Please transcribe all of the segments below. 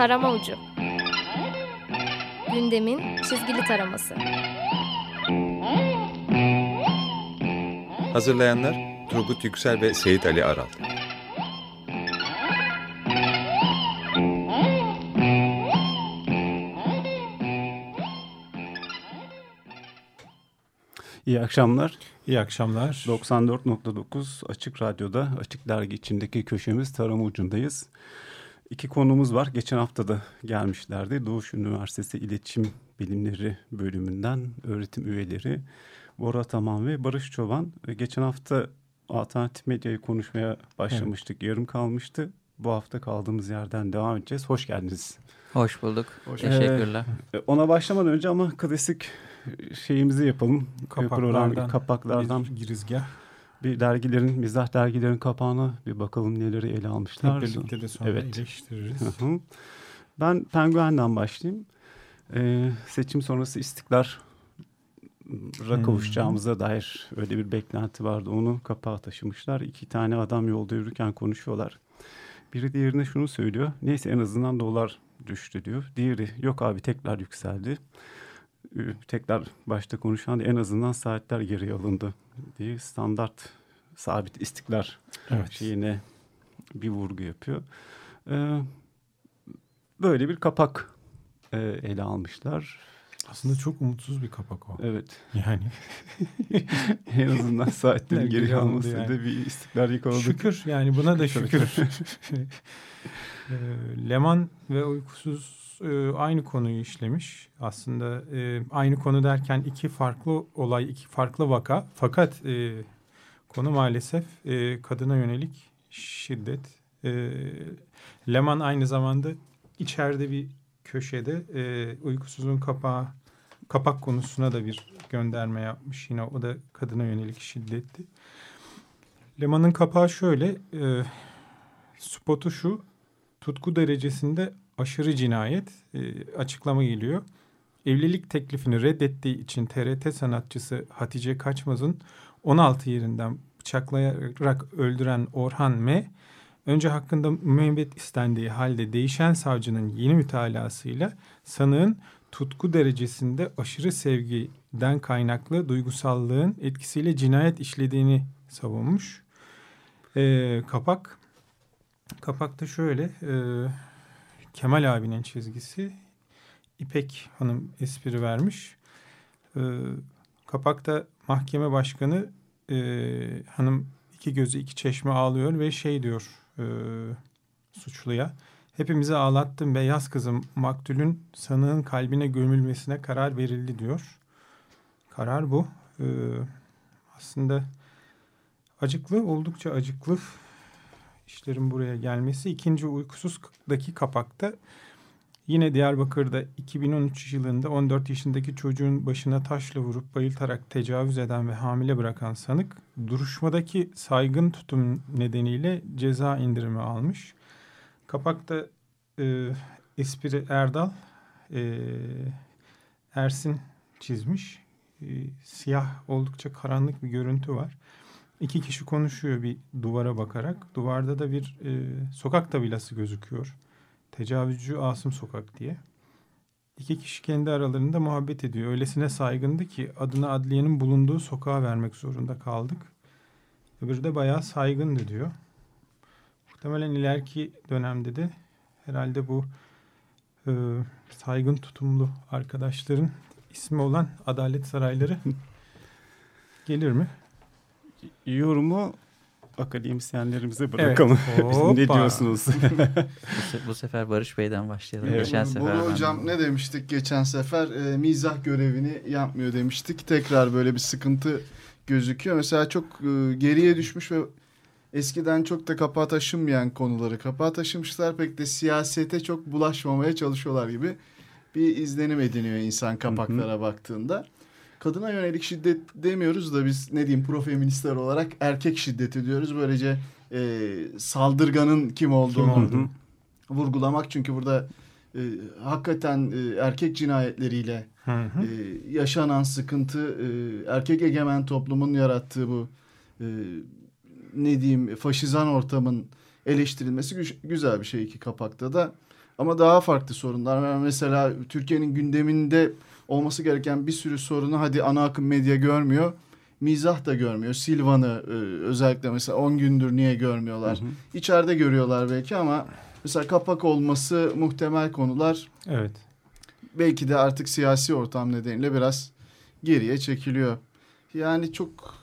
Tarama Ucu Gündemin çizgili taraması Hazırlayanlar Turgut Yüksel ve Seyit Ali Aral İyi akşamlar. İyi akşamlar. 94.9 Açık Radyo'da Açık Dergi içindeki köşemiz Tarım Ucu'ndayız. İki konumuz var. Geçen hafta da gelmişlerdi. Doğuş Üniversitesi İletişim Bilimleri bölümünden öğretim üyeleri Bora Taman ve Barış Çoban. Geçen hafta alternatif medyayı konuşmaya başlamıştık. Evet. Yarım kalmıştı. Bu hafta kaldığımız yerden devam edeceğiz. Hoş geldiniz. Hoş bulduk. Hoş Teşekkürler. Ee, ona başlamadan önce ama klasik şeyimizi yapalım. Kapaklardan, Program, kapaklardan bir girizgah. Bir dergilerin, mizah dergilerin kapağına bir bakalım neleri ele almışlar. Hep birlikte de sonra evet. hı. Ben Penguen'den başlayayım. Ee, seçim sonrası istikrar hmm. kavuşacağımıza dair öyle bir beklenti vardı. Onu kapağa taşımışlar. İki tane adam yolda yürürken konuşuyorlar. Biri diğerine şunu söylüyor. Neyse en azından dolar düştü diyor. Diğeri yok abi tekrar yükseldi tekrar başta konuşan en azından saatler geri alındı diye standart sabit istikrar evet. şeyine bir vurgu yapıyor. Ee, böyle bir kapak e, ele almışlar. Aslında çok umutsuz bir kapak o. Evet. Yani. en azından saatleri geri almasıyla yani. bir istikrar yakaladık. Şükür yani buna da şükür. Ee, Leman ve Uykusuz e, aynı konuyu işlemiş. Aslında e, aynı konu derken iki farklı olay, iki farklı vaka. Fakat e, konu maalesef kadına yönelik şiddet. Leman aynı zamanda içeride bir köşede uykusuzun kapağı kapak konusuna da bir gönderme yapmış. Yine o da kadına yönelik şiddetti. Leman'ın kapağı şöyle. Spotu şu. Tutku derecesinde aşırı cinayet e, açıklama geliyor. Evlilik teklifini reddettiği için TRT sanatçısı Hatice Kaçmaz'ın 16 yerinden bıçaklayarak öldüren Orhan M. Önce hakkında müebbet istendiği halde değişen savcının yeni mütalasıyla sanığın tutku derecesinde aşırı sevgiden kaynaklı duygusallığın etkisiyle cinayet işlediğini savunmuş. E, kapak kapakta şöyle e, Kemal abinin çizgisi. İpek Hanım espri vermiş. E, kapakta mahkeme başkanı e, hanım iki gözü iki çeşme ağlıyor ve şey diyor e, suçluya. Hepimizi ağlattım ve yaz kızım maktulün sanığın kalbine gömülmesine karar verildi diyor. Karar bu. E, aslında acıklı oldukça acıklı işlerin buraya gelmesi. ikinci uykusuzdaki kapakta yine Diyarbakır'da 2013 yılında 14 yaşındaki çocuğun başına taşla vurup bayıltarak tecavüz eden ve hamile bırakan sanık duruşmadaki saygın tutum nedeniyle ceza indirimi almış. Kapakta e, espri Erdal e, Ersin çizmiş. E, siyah oldukça karanlık bir görüntü var. İki kişi konuşuyor bir duvara bakarak. Duvarda da bir e, sokak tabelası gözüküyor. Tecavüzcü Asım Sokak diye. İki kişi kendi aralarında muhabbet ediyor. Öylesine saygındı ki adını adliyenin bulunduğu sokağa vermek zorunda kaldık. Öbürü de bayağı saygındı diyor. Muhtemelen ileriki dönemde de herhalde bu e, saygın tutumlu arkadaşların ismi olan Adalet Sarayları gelir mi? Yorumu akademisyenlerimize bırakalım. Evet. ne diyorsunuz? bu, sefer Barış Bey'den başlayalım. Evet. Geçen sefer bu hocam ne demiştik geçen sefer? E, mizah görevini yapmıyor demiştik. Tekrar böyle bir sıkıntı gözüküyor. Mesela çok e, geriye düşmüş ve eskiden çok da kapağı taşınmayan konuları kapağı taşımışlar. Pek de siyasete çok bulaşmamaya çalışıyorlar gibi bir izlenim ediniyor insan kapaklara hı hı. baktığında kadına yönelik şiddet demiyoruz da biz ne diyeyim profeministler olarak erkek şiddeti diyoruz. Böylece e, saldırganın kim olduğunu kim oldu? vurgulamak. Çünkü burada e, hakikaten e, erkek cinayetleriyle hı hı. E, yaşanan sıkıntı e, erkek egemen toplumun yarattığı bu e, ne diyeyim faşizan ortamın eleştirilmesi güzel bir şey iki kapakta da. Ama daha farklı sorunlar var. Mesela Türkiye'nin gündeminde olması gereken bir sürü sorunu hadi ana akım medya görmüyor. Mizah da görmüyor. Silvan'ı e, özellikle mesela 10 gündür niye görmüyorlar? Hı hı. İçeride görüyorlar belki ama mesela kapak olması muhtemel konular Evet. belki de artık siyasi ortam nedeniyle biraz geriye çekiliyor. Yani çok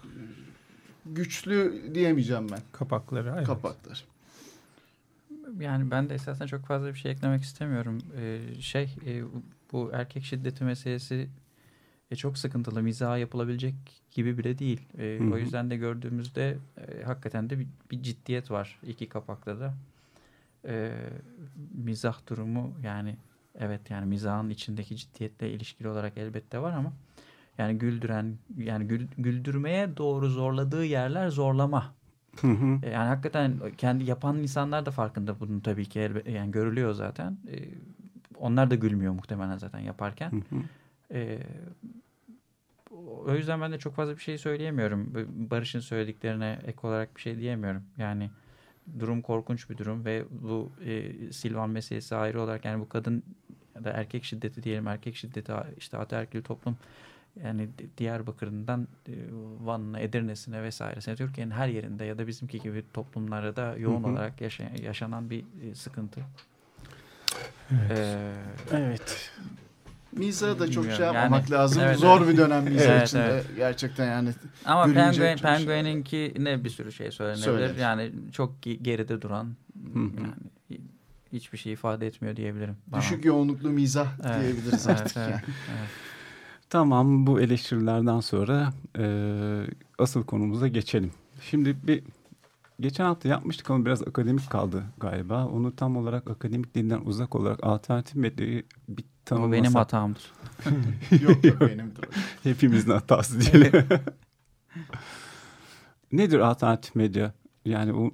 güçlü diyemeyeceğim ben Kapakları. Evet. kapaklar. Yani ben de esasen çok fazla bir şey eklemek istemiyorum. Ee, şey e, bu erkek şiddeti meselesi e, çok sıkıntılı. Mizah yapılabilecek gibi bile değil. E, Hı hı. o yüzden de gördüğümüzde e, hakikaten de bir, bir ciddiyet var iki kapakta da. E, mizah durumu yani evet yani mizahın içindeki ciddiyetle ilişkili olarak elbette var ama yani güldüren yani gül- güldürmeye doğru zorladığı yerler zorlama. Hı hı. E, Yani hakikaten kendi yapan insanlar da farkında bunun tabii ki elbe- yani görülüyor zaten. E, onlar da gülmüyor muhtemelen zaten yaparken. Hı hı. E, o yüzden ben de çok fazla bir şey söyleyemiyorum. Barış'ın söylediklerine ek olarak bir şey diyemiyorum. Yani durum korkunç bir durum ve bu e, Silvan meselesi ayrı olarak yani bu kadın ya da erkek şiddeti diyelim erkek şiddeti işte ataerkil toplum yani Diyarbakır'ından e, Van'ına, Edirne'sine vesairesine Türkiye'nin her yerinde ya da bizimki gibi toplumlarda da yoğun Hı hı. olarak yaşayan, yaşanan bir e, sıkıntı. Evet. Ee, Evet. Mizahı da çok Bilmiyorum. şey yapmamak Yani- lazım. Evet, Zor evet. bir dönem mizah Evet, içinde. evet. Gerçekten yani. ama Penguin, çok şey. Penguin'inki ne bir sürü şey söylenebilir. Söylenir. Yani çok ge- geride duran Hı hı. yani hi- hiçbir şey ifade etmiyor diyebilirim. bana. Düşük yoğunluklu mizah Evet, diyebiliriz evet, artık. evet, yani. evet. Tamam bu eleştirilerden sonra e, asıl konumuza geçelim. Şimdi bir geçen hafta yapmıştık ama biraz akademik kaldı galiba. Onu tam olarak akademik dilden uzak olarak alternatif medyayı bir Bu tanımlasak. benim hatamdır. yok yok benimdir. o. Hepimizin hatası diyelim. Nedir alternatif medya? Yani o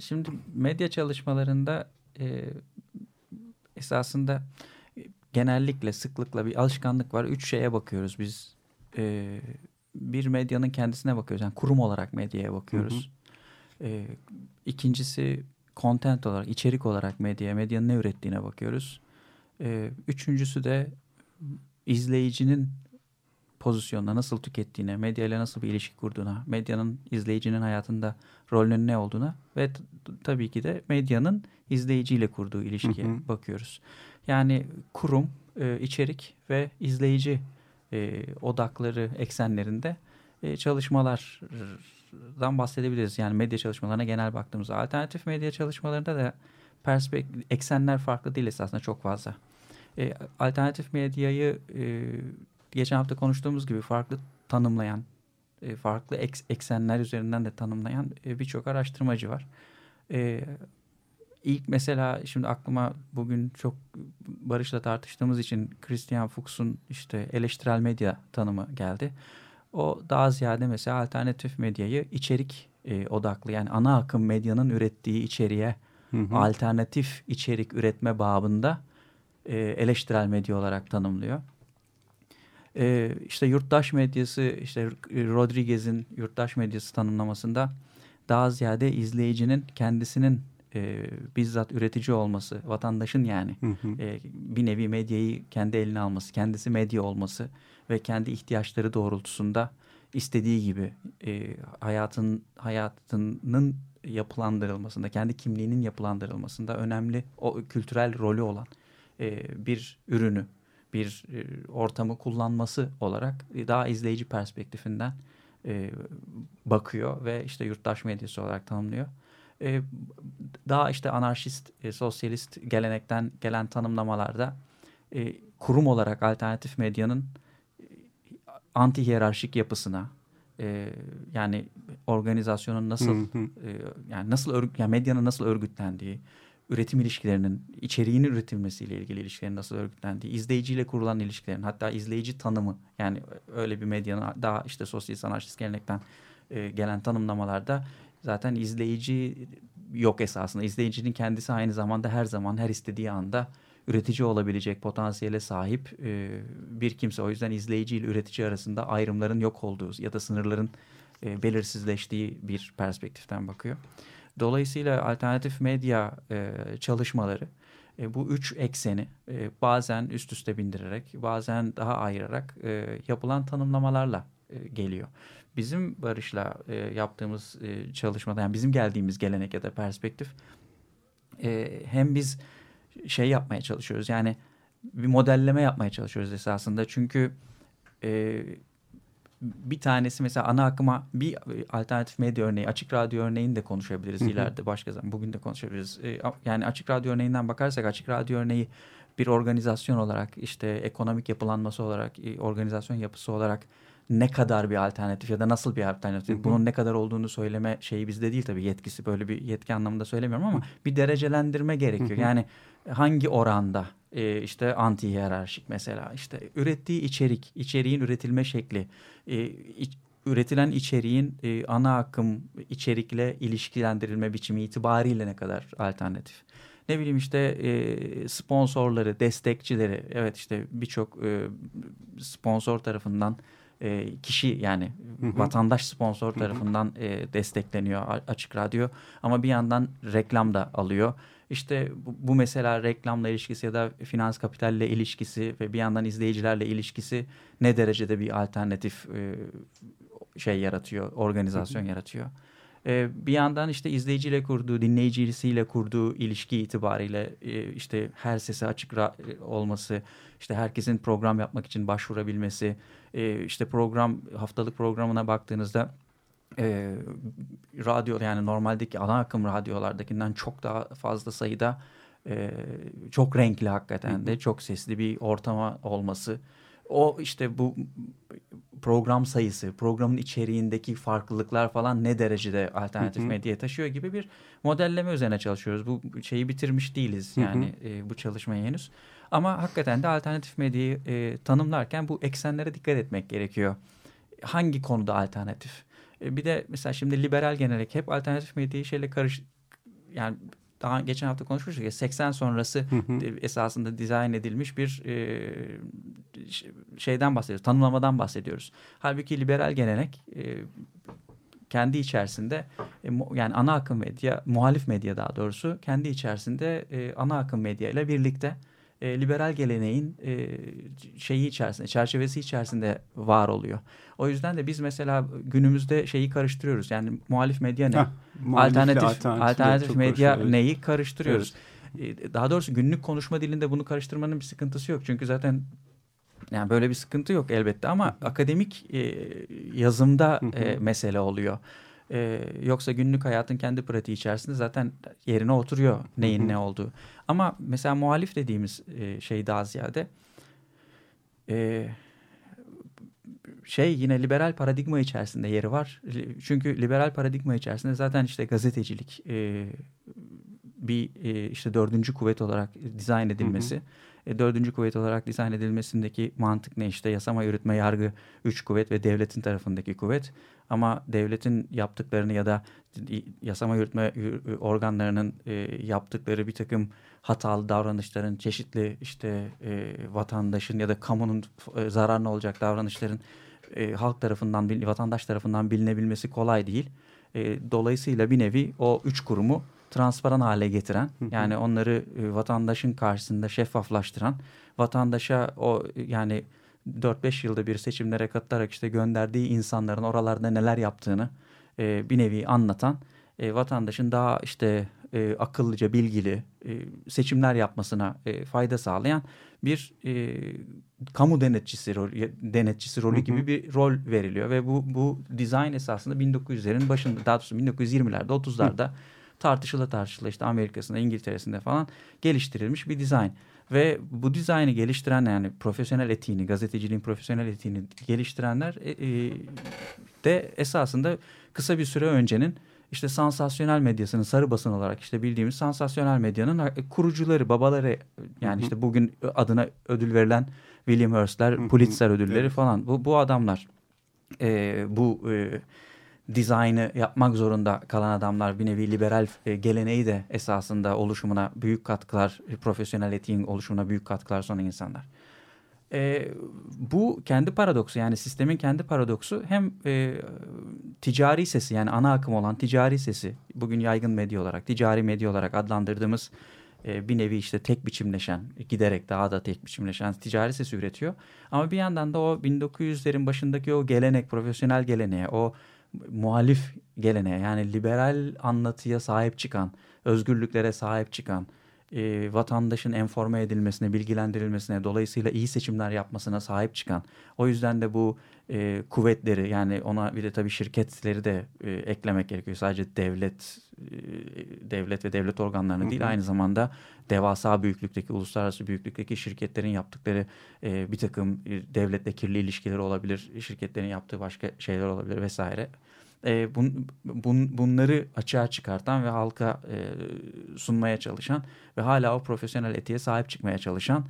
Şimdi medya çalışmalarında e, esasında genellikle sıklıkla bir alışkanlık var. Üç şeye bakıyoruz biz. E, bir medyanın kendisine bakıyoruz. Yani kurum olarak medyaya bakıyoruz. E, ikincisi content olarak, içerik olarak medyaya, medyanın ne ürettiğine bakıyoruz. E, üçüncüsü de izleyicinin pozisyonuna nasıl tükettiğine, medyayla nasıl bir ilişki kurduğuna, medyanın izleyicinin hayatında rolünün ne olduğuna ve tabii ki de medyanın izleyiciyle kurduğu ilişkiye Hı hı. bakıyoruz. Yani kurum, e, içerik ve izleyici e, odakları eksenlerinde e, çalışmalardan bahsedebiliriz. Yani medya çalışmalarına genel baktığımızda. Alternatif medya çalışmalarında da perspektif, eksenler farklı değil esasında çok fazla. E, alternatif medyayı e, geçen hafta konuştuğumuz gibi farklı tanımlayan, e, farklı eks- eksenler üzerinden de tanımlayan e, birçok araştırmacı var. E, ilk mesela şimdi aklıma bugün çok Barış'la tartıştığımız için Christian Fuchs'un işte eleştirel medya tanımı geldi. O daha ziyade mesela alternatif medyayı içerik e, odaklı yani ana akım medyanın ürettiği içeriğe Hı hı. alternatif içerik üretme babında e, eleştirel medya olarak tanımlıyor. E, işte yurttaş medyası, işte Rodriguez'in yurttaş medyası tanımlamasında daha ziyade izleyicinin kendisinin e, bizzat üretici olması, vatandaşın yani Hı hı. e, bir nevi medyayı kendi eline alması, kendisi medya olması ve kendi ihtiyaçları doğrultusunda istediği gibi e, hayatın hayatının yapılandırılmasında, kendi kimliğinin yapılandırılmasında önemli o kültürel rolü olan e, bir ürünü, bir e, ortamı kullanması olarak e, daha izleyici perspektifinden e, bakıyor ve işte yurttaş medyası olarak tanımlıyor. E, daha işte anarşist, e, sosyalist gelenekten gelen tanımlamalarda e, kurum olarak alternatif medyanın e, anti hiyerarşik yapısına e, yani organizasyonun nasıl Hı hı. e, yani nasıl örg- yani medyanın nasıl örgütlendiği, üretim ilişkilerinin, içeriğinin üretilmesiyle ilgili ilişkilerin nasıl örgütlendiği, izleyiciyle kurulan ilişkilerin, hatta izleyici tanımı yani öyle bir medyanın daha işte sosyalist anarşist gelenekten e, gelen tanımlamalarda zaten izleyici yok esasında. İzleyicinin kendisi aynı zamanda her zaman her istediği anda üretici olabilecek potansiyele sahip e, bir kimse. O yüzden izleyici ile üretici arasında ayrımların yok olduğu ya da sınırların e, belirsizleştiği bir perspektiften bakıyor. Dolayısıyla alternatif medya e, çalışmaları E, bu üç ekseni e, bazen üst üste bindirerek, bazen daha ayırarak e, yapılan tanımlamalarla e, geliyor. Bizim Barış'la e, yaptığımız e, çalışmada, yani bizim geldiğimiz gelenek ya da perspektif, e, hem biz şey yapmaya çalışıyoruz, yani bir modelleme yapmaya çalışıyoruz esasında. Çünkü e, bir tanesi mesela ana akıma bir alternatif medya örneği, açık radyo örneğini de konuşabiliriz Hı hı. ileride başka zaman. Bugün de konuşabiliriz. E, yani açık radyo örneğinden bakarsak açık radyo örneği bir organizasyon olarak işte ekonomik yapılanması olarak, e, organizasyon yapısı olarak ne kadar bir alternatif ya da nasıl bir alternatif Hı hı. bunun ne kadar olduğunu söyleme şeyi bizde değil tabii yetkisi böyle bir yetki anlamında söylemiyorum ama bir derecelendirme gerekiyor. Hı hı. Yani hangi oranda e, işte anti hiyerarşik mesela işte ürettiği içerik, içeriğin üretilme şekli, e, iç- üretilen içeriğin e, ana akım içerikle ilişkilendirilme biçimi itibariyle ne kadar alternatif. Ne bileyim işte e, sponsorları, destekçileri, evet işte birçok e, sponsor tarafından e, kişi yani Hı hı. vatandaş sponsor hı. tarafından e, destekleniyor Açık Radyo ama bir yandan reklam da alıyor. İşte bu, bu mesela reklamla ilişkisi ya da finans kapitalle ilişkisi ve bir yandan izleyicilerle ilişkisi ne derecede bir alternatif e, şey yaratıyor, organizasyon yaratıyor. E, bir yandan işte izleyiciyle kurduğu, dinleyicisiyle kurduğu ilişki itibariyle e, işte her sese açık e, olması, işte herkesin program yapmak için başvurabilmesi, e, işte program haftalık programına baktığınızda e, radyo yani normaldeki ana akım radyolardakinden çok daha fazla sayıda e, çok renkli hakikaten de çok sesli bir ortama olması. O işte bu program sayısı, programın içeriğindeki farklılıklar falan ne derecede alternatif Hı hı. medyaya taşıyor gibi bir modelleme üzerine çalışıyoruz. Bu şeyi bitirmiş değiliz Hı hı. yani e, bu çalışmayı henüz. Ama hakikaten de alternatif medyayı e, tanımlarken bu eksenlere dikkat etmek gerekiyor. Hangi konuda alternatif? E, bir de mesela şimdi liberal gelenek hep alternatif medyayı şeyle karış yani daha geçen hafta konuşmuştuk ya 80 sonrası Hı hı. esasında dizayn edilmiş bir e, şeyden bahsediyoruz, tanımlamadan bahsediyoruz. Halbuki liberal gelenek e, kendi içerisinde e, yani ana akım medya, muhalif medya daha doğrusu kendi içerisinde e, ana akım medya ile birlikte e, liberal geleneğin e, şeyi içerisinde, çerçevesi içerisinde var oluyor. O yüzden de biz mesela günümüzde şeyi karıştırıyoruz. Yani muhalif medya ne? Muhalifle alternatif alternatif çok medya evet. neyi karıştırıyoruz. E, Daha doğrusu günlük konuşma dilinde bunu karıştırmanın bir sıkıntısı yok. Çünkü zaten yani böyle bir sıkıntı yok elbette ama akademik e, yazımda Hı hı. e, mesele oluyor. E, yoksa günlük hayatın kendi pratiği içerisinde zaten yerine oturuyor neyin Hı hı. ne olduğu. Ama mesela muhalif dediğimiz e, şey daha ziyade e, şey yine liberal paradigma içerisinde yeri var. Çünkü liberal paradigma içerisinde zaten işte gazetecilik e, bir e, işte dördüncü kuvvet olarak dizayn edilmesi. E, dördüncü kuvvet olarak dizayn edilmesindeki mantık ne işte yasama, yürütme, yargı üç kuvvet ve devletin tarafındaki kuvvet. Ama devletin yaptıklarını ya da yasama yürütme yür- organlarının e, yaptıkları bir takım hatalı davranışların çeşitli işte e, vatandaşın ya da kamunun zararına olacak davranışların halk tarafından, vatandaş tarafından bilinebilmesi kolay değil. Dolayısıyla bir nevi o üç kurumu transparan hale getiren, Hı hı. yani onları e, vatandaşın karşısında şeffaflaştıran, vatandaşa o e, yani 4-5 yılda bir seçimlere katılarak işte gönderdiği insanların oralarda neler yaptığını e, bir nevi anlatan, e, vatandaşın daha işte e, akıllıca, bilgili e, seçimler yapmasına e, fayda sağlayan bir e, kamu denetçisi rol, denetçisi rolü Hı hı. gibi bir rol veriliyor ve bu bu dizayn esasında 1900'lerin başında daha doğrusu 1920'lerde 30'larda tartışıla tartışıla işte Amerika'sında İngiltere'sinde falan geliştirilmiş bir dizayn. Ve bu dizaynı geliştiren yani profesyonel etiğini, gazeteciliğin profesyonel etiğini geliştirenler e, e, de esasında kısa bir süre öncenin işte sansasyonel medyasının sarı basın olarak işte bildiğimiz sansasyonel medyanın e, kurucuları, babaları yani Hı hı. işte bugün adına ödül verilen William Hearst'ler. Pulitzer ödülleri Evet. falan bu, bu adamlar e, bu e, dizaynı yapmak zorunda kalan adamlar bir nevi liberal e, geleneği de esasında oluşumuna büyük katkılar, e, profesyonel etiğin oluşumuna büyük katkılar sunan insanlar. E, bu kendi paradoksu yani sistemin kendi paradoksu hem e, ticari sesi yani ana akım olan ticari sesi bugün yaygın medya olarak, ticari medya olarak adlandırdığımız e, bir nevi işte tek biçimleşen, giderek daha da tek biçimleşen ticari sesi üretiyor. Ama bir yandan da o 1900'lerin başındaki o gelenek, profesyonel geleneğe, o muhalif geleneğe yani liberal anlatıya sahip çıkan, özgürlüklere sahip çıkan, e, vatandaşın enforme edilmesine, bilgilendirilmesine, dolayısıyla iyi seçimler yapmasına sahip çıkan. O yüzden de bu e, kuvvetleri yani ona bir de tabii şirketleri de e, eklemek gerekiyor. Sadece devlet e, devlet ve devlet organlarını değil aynı zamanda devasa büyüklükteki, uluslararası büyüklükteki şirketlerin yaptıkları e, bir takım devletle kirli ilişkileri olabilir. Şirketlerin yaptığı başka şeyler olabilir vesaire e, bun, bun, bunları açığa çıkartan ve halka e, sunmaya çalışan ve hala o profesyonel etiğe sahip çıkmaya çalışan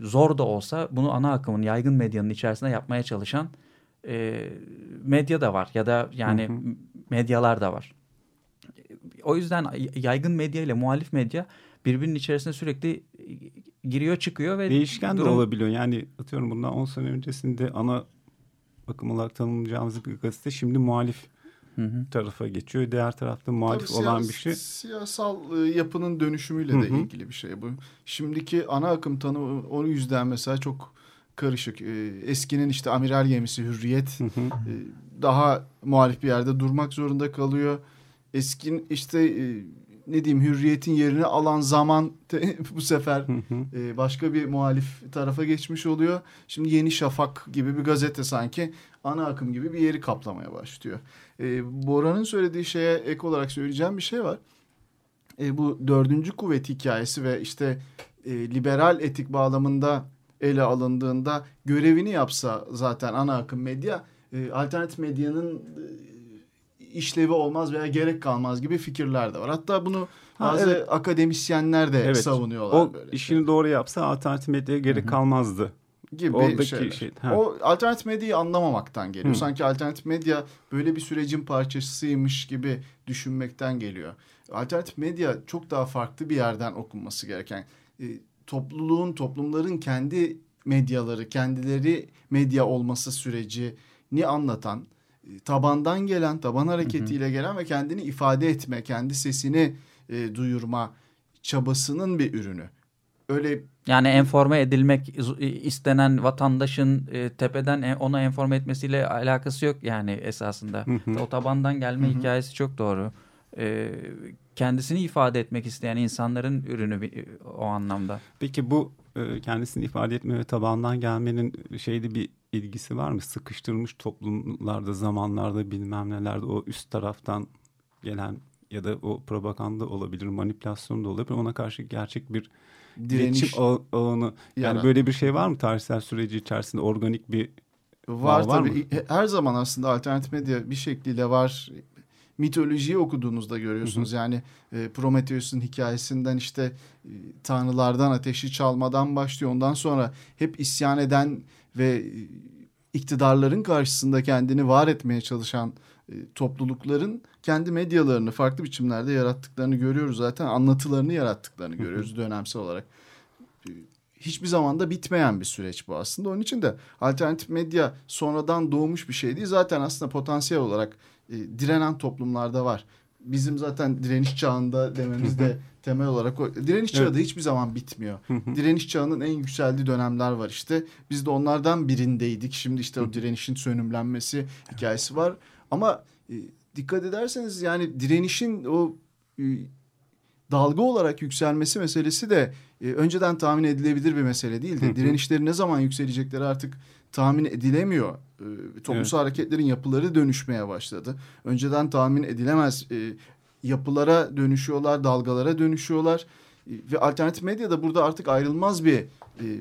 zor da olsa bunu ana akımın yaygın medyanın içerisinde yapmaya çalışan e, medya da var ya da yani hı hı. medyalar da var. O yüzden yaygın medya ile muhalif medya birbirinin içerisinde sürekli giriyor çıkıyor ve değişken durum... de olabiliyor. Yani atıyorum bundan 10 sene öncesinde ana akım olarak tanımlayacağımız bir gazete şimdi muhalif hı hı. tarafa geçiyor. Diğer tarafta muhalif Tabii olan bir şey. Siyasal e, yapının dönüşümüyle hı hı. de ilgili bir şey bu. Şimdiki ana akım tanımı o yüzden mesela çok karışık. E, eskinin işte amiral gemisi Hürriyet hı hı. E, daha muhalif bir yerde durmak zorunda kalıyor. Eskin işte ne diyeyim hürriyetin yerini alan zaman bu sefer e, başka bir muhalif tarafa geçmiş oluyor. Şimdi Yeni Şafak gibi bir gazete sanki ana akım gibi bir yeri kaplamaya başlıyor. E, Bora'nın söylediği şeye ek olarak söyleyeceğim bir şey var. E, bu dördüncü kuvvet hikayesi ve işte e, liberal etik bağlamında ele alındığında görevini yapsa zaten ana akım medya e, alternatif medyanın e, işlevi olmaz veya gerek kalmaz gibi fikirler de var. Hatta bunu bazı ha, evet. akademisyenler de evet. savunuyorlar. O böyle işini şey. doğru yapsa alternatif medyaya gerek Hı-hı. kalmazdı. Gibi Oradaki şeyler. Şey, o alternatif medyayı anlamamaktan geliyor. Hı. Sanki alternatif medya böyle bir sürecin parçasıymış gibi düşünmekten geliyor. Alternatif medya çok daha farklı bir yerden okunması gereken. E, topluluğun, toplumların kendi medyaları, kendileri medya olması sürecini anlatan tabandan gelen, taban hareketiyle gelen ve kendini ifade etme, kendi sesini e, duyurma çabasının bir ürünü. Öyle yani enforme edilmek istenen vatandaşın e, tepeden ona enforme etmesiyle alakası yok yani esasında. O tabandan gelme hikayesi çok doğru. E, kendisini ifade etmek isteyen insanların ürünü o anlamda. Peki bu e, kendisini ifade etme ve tabandan gelmenin şeyde bir ilgisi var mı? Sıkıştırmış toplumlarda, zamanlarda bilmem nelerde o üst taraftan gelen ya da o propaganda olabilir, manipülasyon da olabilir. Ona karşı gerçek bir direniş ağını yani böyle bir şey var mı tarihsel süreci içerisinde organik bir var, var tabii. Mı? Her zaman aslında alternatif medya bir şekliyle var mitolojiyi okuduğunuzda görüyorsunuz. Hı hı. Yani e, Prometheus'un hikayesinden işte e, tanrılardan ateşi çalmadan başlıyor. Ondan sonra hep isyan eden ve e, iktidarların karşısında kendini var etmeye çalışan toplulukların kendi medyalarını farklı biçimlerde yarattıklarını görüyoruz zaten. Anlatılarını yarattıklarını görüyoruz dönemsel olarak. E, hiçbir zaman da bitmeyen bir süreç bu aslında. Onun için de alternatif medya sonradan doğmuş bir şey değil. Zaten aslında potansiyel olarak e, direnen toplumlarda var. Bizim zaten direniş çağında dememiz de temel olarak o. Direniş çağı da hiçbir zaman bitmiyor. direniş çağının en yükseldiği dönemler var işte. Biz de onlardan birindeydik. Şimdi işte o direnişin sönümlenmesi hikayesi var. Ama e, dikkat ederseniz yani direnişin o e, dalga olarak yükselmesi meselesi de e, önceden tahmin edilebilir bir mesele değil de direnişleri ne zaman yükselecekleri artık tahmin edilemiyor. E, toplumsal evet. hareketlerin yapıları dönüşmeye başladı. Önceden tahmin edilemez e, yapılara dönüşüyorlar, dalgalara dönüşüyorlar. E, ve alternatif medya da burada artık ayrılmaz bir e,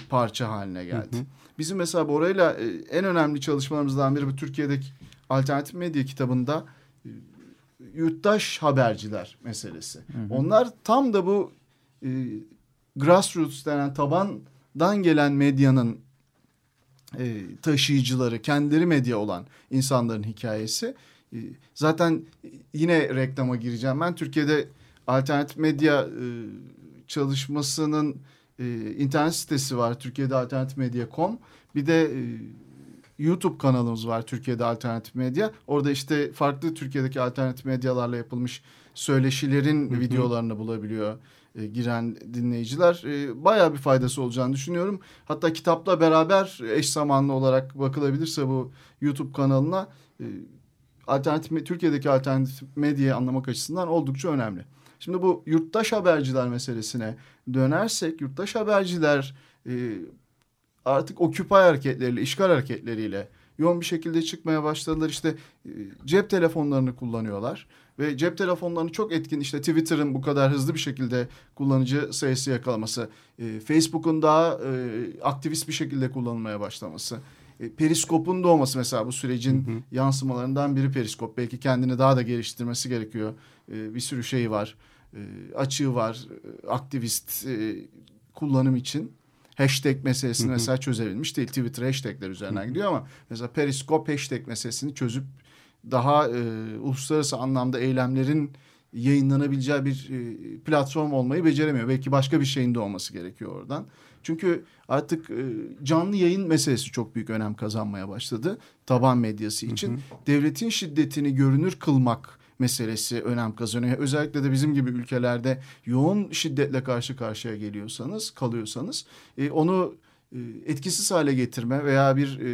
parça haline geldi. Hı hı. Bizim mesela Bora'yla e, en önemli çalışmalarımızdan biri bu Türkiye'deki alternatif medya kitabında e, yurttaş haberciler meselesi. Hı hı. Onlar tam da bu e, grassroots denen tabandan gelen medyanın e, taşıyıcıları, kendileri medya olan insanların hikayesi. E, zaten yine reklama gireceğim ben. Türkiye'de alternatif medya e, çalışmasının e, internet sitesi var. Türkiye'de alternatif medya.com. Bir de e, YouTube kanalımız var Türkiye'de alternatif medya. Orada işte farklı Türkiye'deki alternatif medyalarla yapılmış söyleşilerin Hı hı. videolarını bulabiliyor e, giren dinleyiciler. E, bayağı bir faydası olacağını düşünüyorum. Hatta kitapla beraber eş zamanlı olarak bakılabilirse bu YouTube kanalına e, alternatif Türkiye'deki alternatif medyayı anlamak açısından oldukça önemli. Şimdi bu yurttaş haberciler meselesine dönersek yurttaş haberciler e, artık Occupy hareketleriyle, işgal hareketleriyle yoğun bir şekilde çıkmaya başladılar. İşte e, cep telefonlarını kullanıyorlar ve cep telefonlarını çok etkin işte Twitter'ın bu kadar hızlı bir şekilde kullanıcı sayısı yakalaması, e, Facebook'un daha e, aktivist bir şekilde kullanılmaya başlaması, e, Periskop'un doğması mesela bu sürecin Hı hı. yansımalarından biri Periskop. Belki kendini daha da geliştirmesi gerekiyor. E, bir sürü şey var. E, açığı var. E, aktivist e, kullanım için. Hashtag meselesini mesela çözebilmiş değil. Twitter hashtagler üzerinden gidiyor ama mesela Periskop hashtag meselesini çözüp daha e, uluslararası anlamda eylemlerin yayınlanabileceği bir e, platform olmayı beceremiyor. Belki başka bir şeyin de olması gerekiyor oradan. Çünkü artık e, canlı yayın meselesi çok büyük önem kazanmaya başladı. Taban medyası için. Hı hı. Devletin şiddetini görünür kılmak meselesi önem kazanıyor. Özellikle de bizim gibi ülkelerde yoğun şiddetle karşı karşıya geliyorsanız, kalıyorsanız e, onu e, etkisiz hale getirme veya bir e,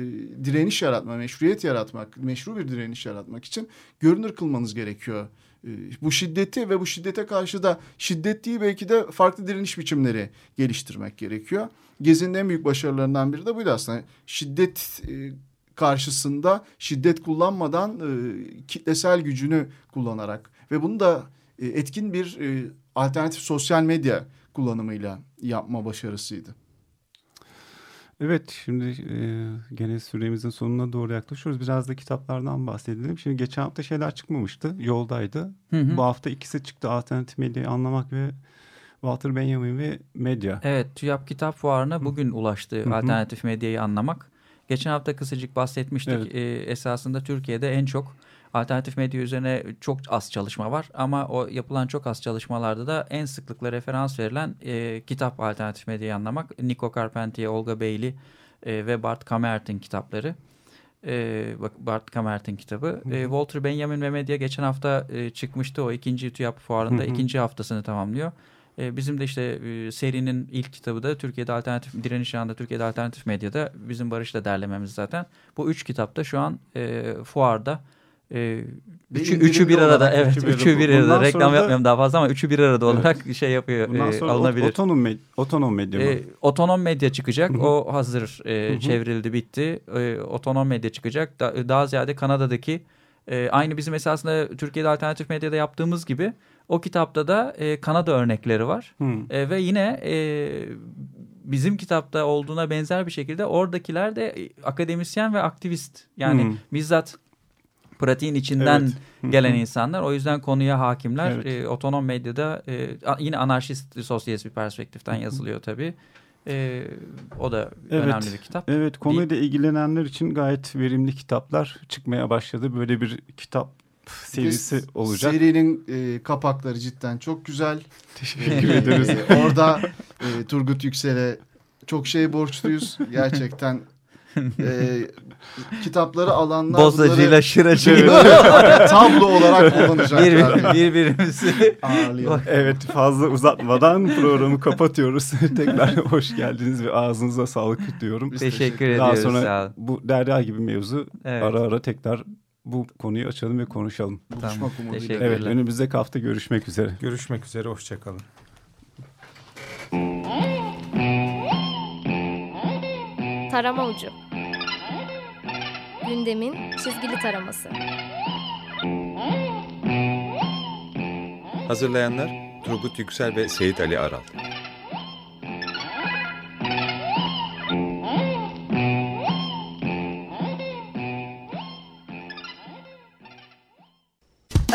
direniş yaratma, meşruiyet yaratmak, meşru bir direniş yaratmak için görünür kılmanız gerekiyor. E, bu şiddeti ve bu şiddete karşı da şiddet değil belki de farklı direniş biçimleri geliştirmek gerekiyor. Gezi'nin en büyük başarılarından biri de buydu aslında. Şiddet e, karşısında şiddet kullanmadan e, kitlesel gücünü kullanarak ve bunu da e, etkin bir e, alternatif sosyal medya kullanımıyla yapma başarısıydı. Evet şimdi e, gene süremizin sonuna doğru yaklaşıyoruz. Biraz da kitaplardan bahsedelim. Şimdi geçen hafta şeyler çıkmamıştı. Yoldaydı. Hı hı. Bu hafta ikisi çıktı. Alternatif medyayı anlamak ve Walter Benjamin ve medya. Evet, TÜYAP Kitap Fuarı'na bugün ulaştı Hı hı. alternatif medyayı anlamak. Geçen hafta kısacık bahsetmiştik. Evet. Ee, esasında Türkiye'de en çok alternatif medya üzerine çok az çalışma var. Ama o yapılan çok az çalışmalarda da en sıklıkla referans verilen e, kitap alternatif medyayı anlamak. Nico Carpentier, Olga Bailey e, ve Bart Kamert'in kitapları. E, Bart Kamert'in kitabı. E, Walter Benjamin ve Medya geçen hafta e, çıkmıştı. O ikinci TÜYAP fuarında Hı hı. ikinci haftasını tamamlıyor. E, bizim de işte e, serinin ilk kitabı da Türkiye'de alternatif direniş yanında Türkiye'de alternatif medyada bizim Barış'la derlememiz zaten. Bu üç kitap da şu an e, fuarda. E, Ve üçü, üçü bir arada olarak evet üçü bir üçü arada. bir arada Bundan reklam da- yapmıyorum daha fazla ama üçü bir arada Evet. olarak şey yapıyor Bundan e, sonra alınabilir. ot- otonom, med- otonom medya mı? E, otonom medya çıkacak. Hı hı. O hazır e, Hı hı. çevrildi bitti. E, otonom medya çıkacak. Da- daha ziyade Kanada'daki e, aynı bizim esasında Türkiye'de alternatif medyada yaptığımız gibi o kitapta da e, Kanada örnekleri var. E, ve yine e, bizim kitapta olduğuna benzer bir şekilde oradakiler de e, akademisyen ve aktivist. Yani Hı. bizzat pratiğin içinden Evet. Gelen insanlar. O yüzden konuya hakimler. Evet. E, otonom medyada e, yine anarşist sosyalist bir perspektiften yazılıyor tabii. E, o da Evet. önemli bir kitap. Evet konuyla ilgilenenler için gayet verimli kitaplar çıkmaya başladı. Böyle bir kitap serisi olacak. Serinin e, kapakları cidden çok güzel. Teşekkür ederiz. E, orada e, Turgut Yüksel'e çok şey borçluyuz. Gerçekten e, kitapları alanlar Bozacıyla bunları şıracı Evet. bunları tablo olarak kullanacaklar. bir, birbirimizi Ağırlayalım. Evet fazla uzatmadan programı kapatıyoruz. Tekrar hoş geldiniz ve ağzınıza sağlık diyorum. Biz teşekkür Daha ediyoruz. sonra sağ olun. bu derya gibi mevzu Evet. ara ara tekrar bu konuyu açalım ve konuşalım. Buluşmak Tamam, umuduyla. Evet önümüzdeki hafta görüşmek üzere. Görüşmek üzere, hoşçakalın. Tarama ucu. Gündemin çizgili taraması. Hazırlayanlar Turgut Yüksel ve Seyit Ali Aral.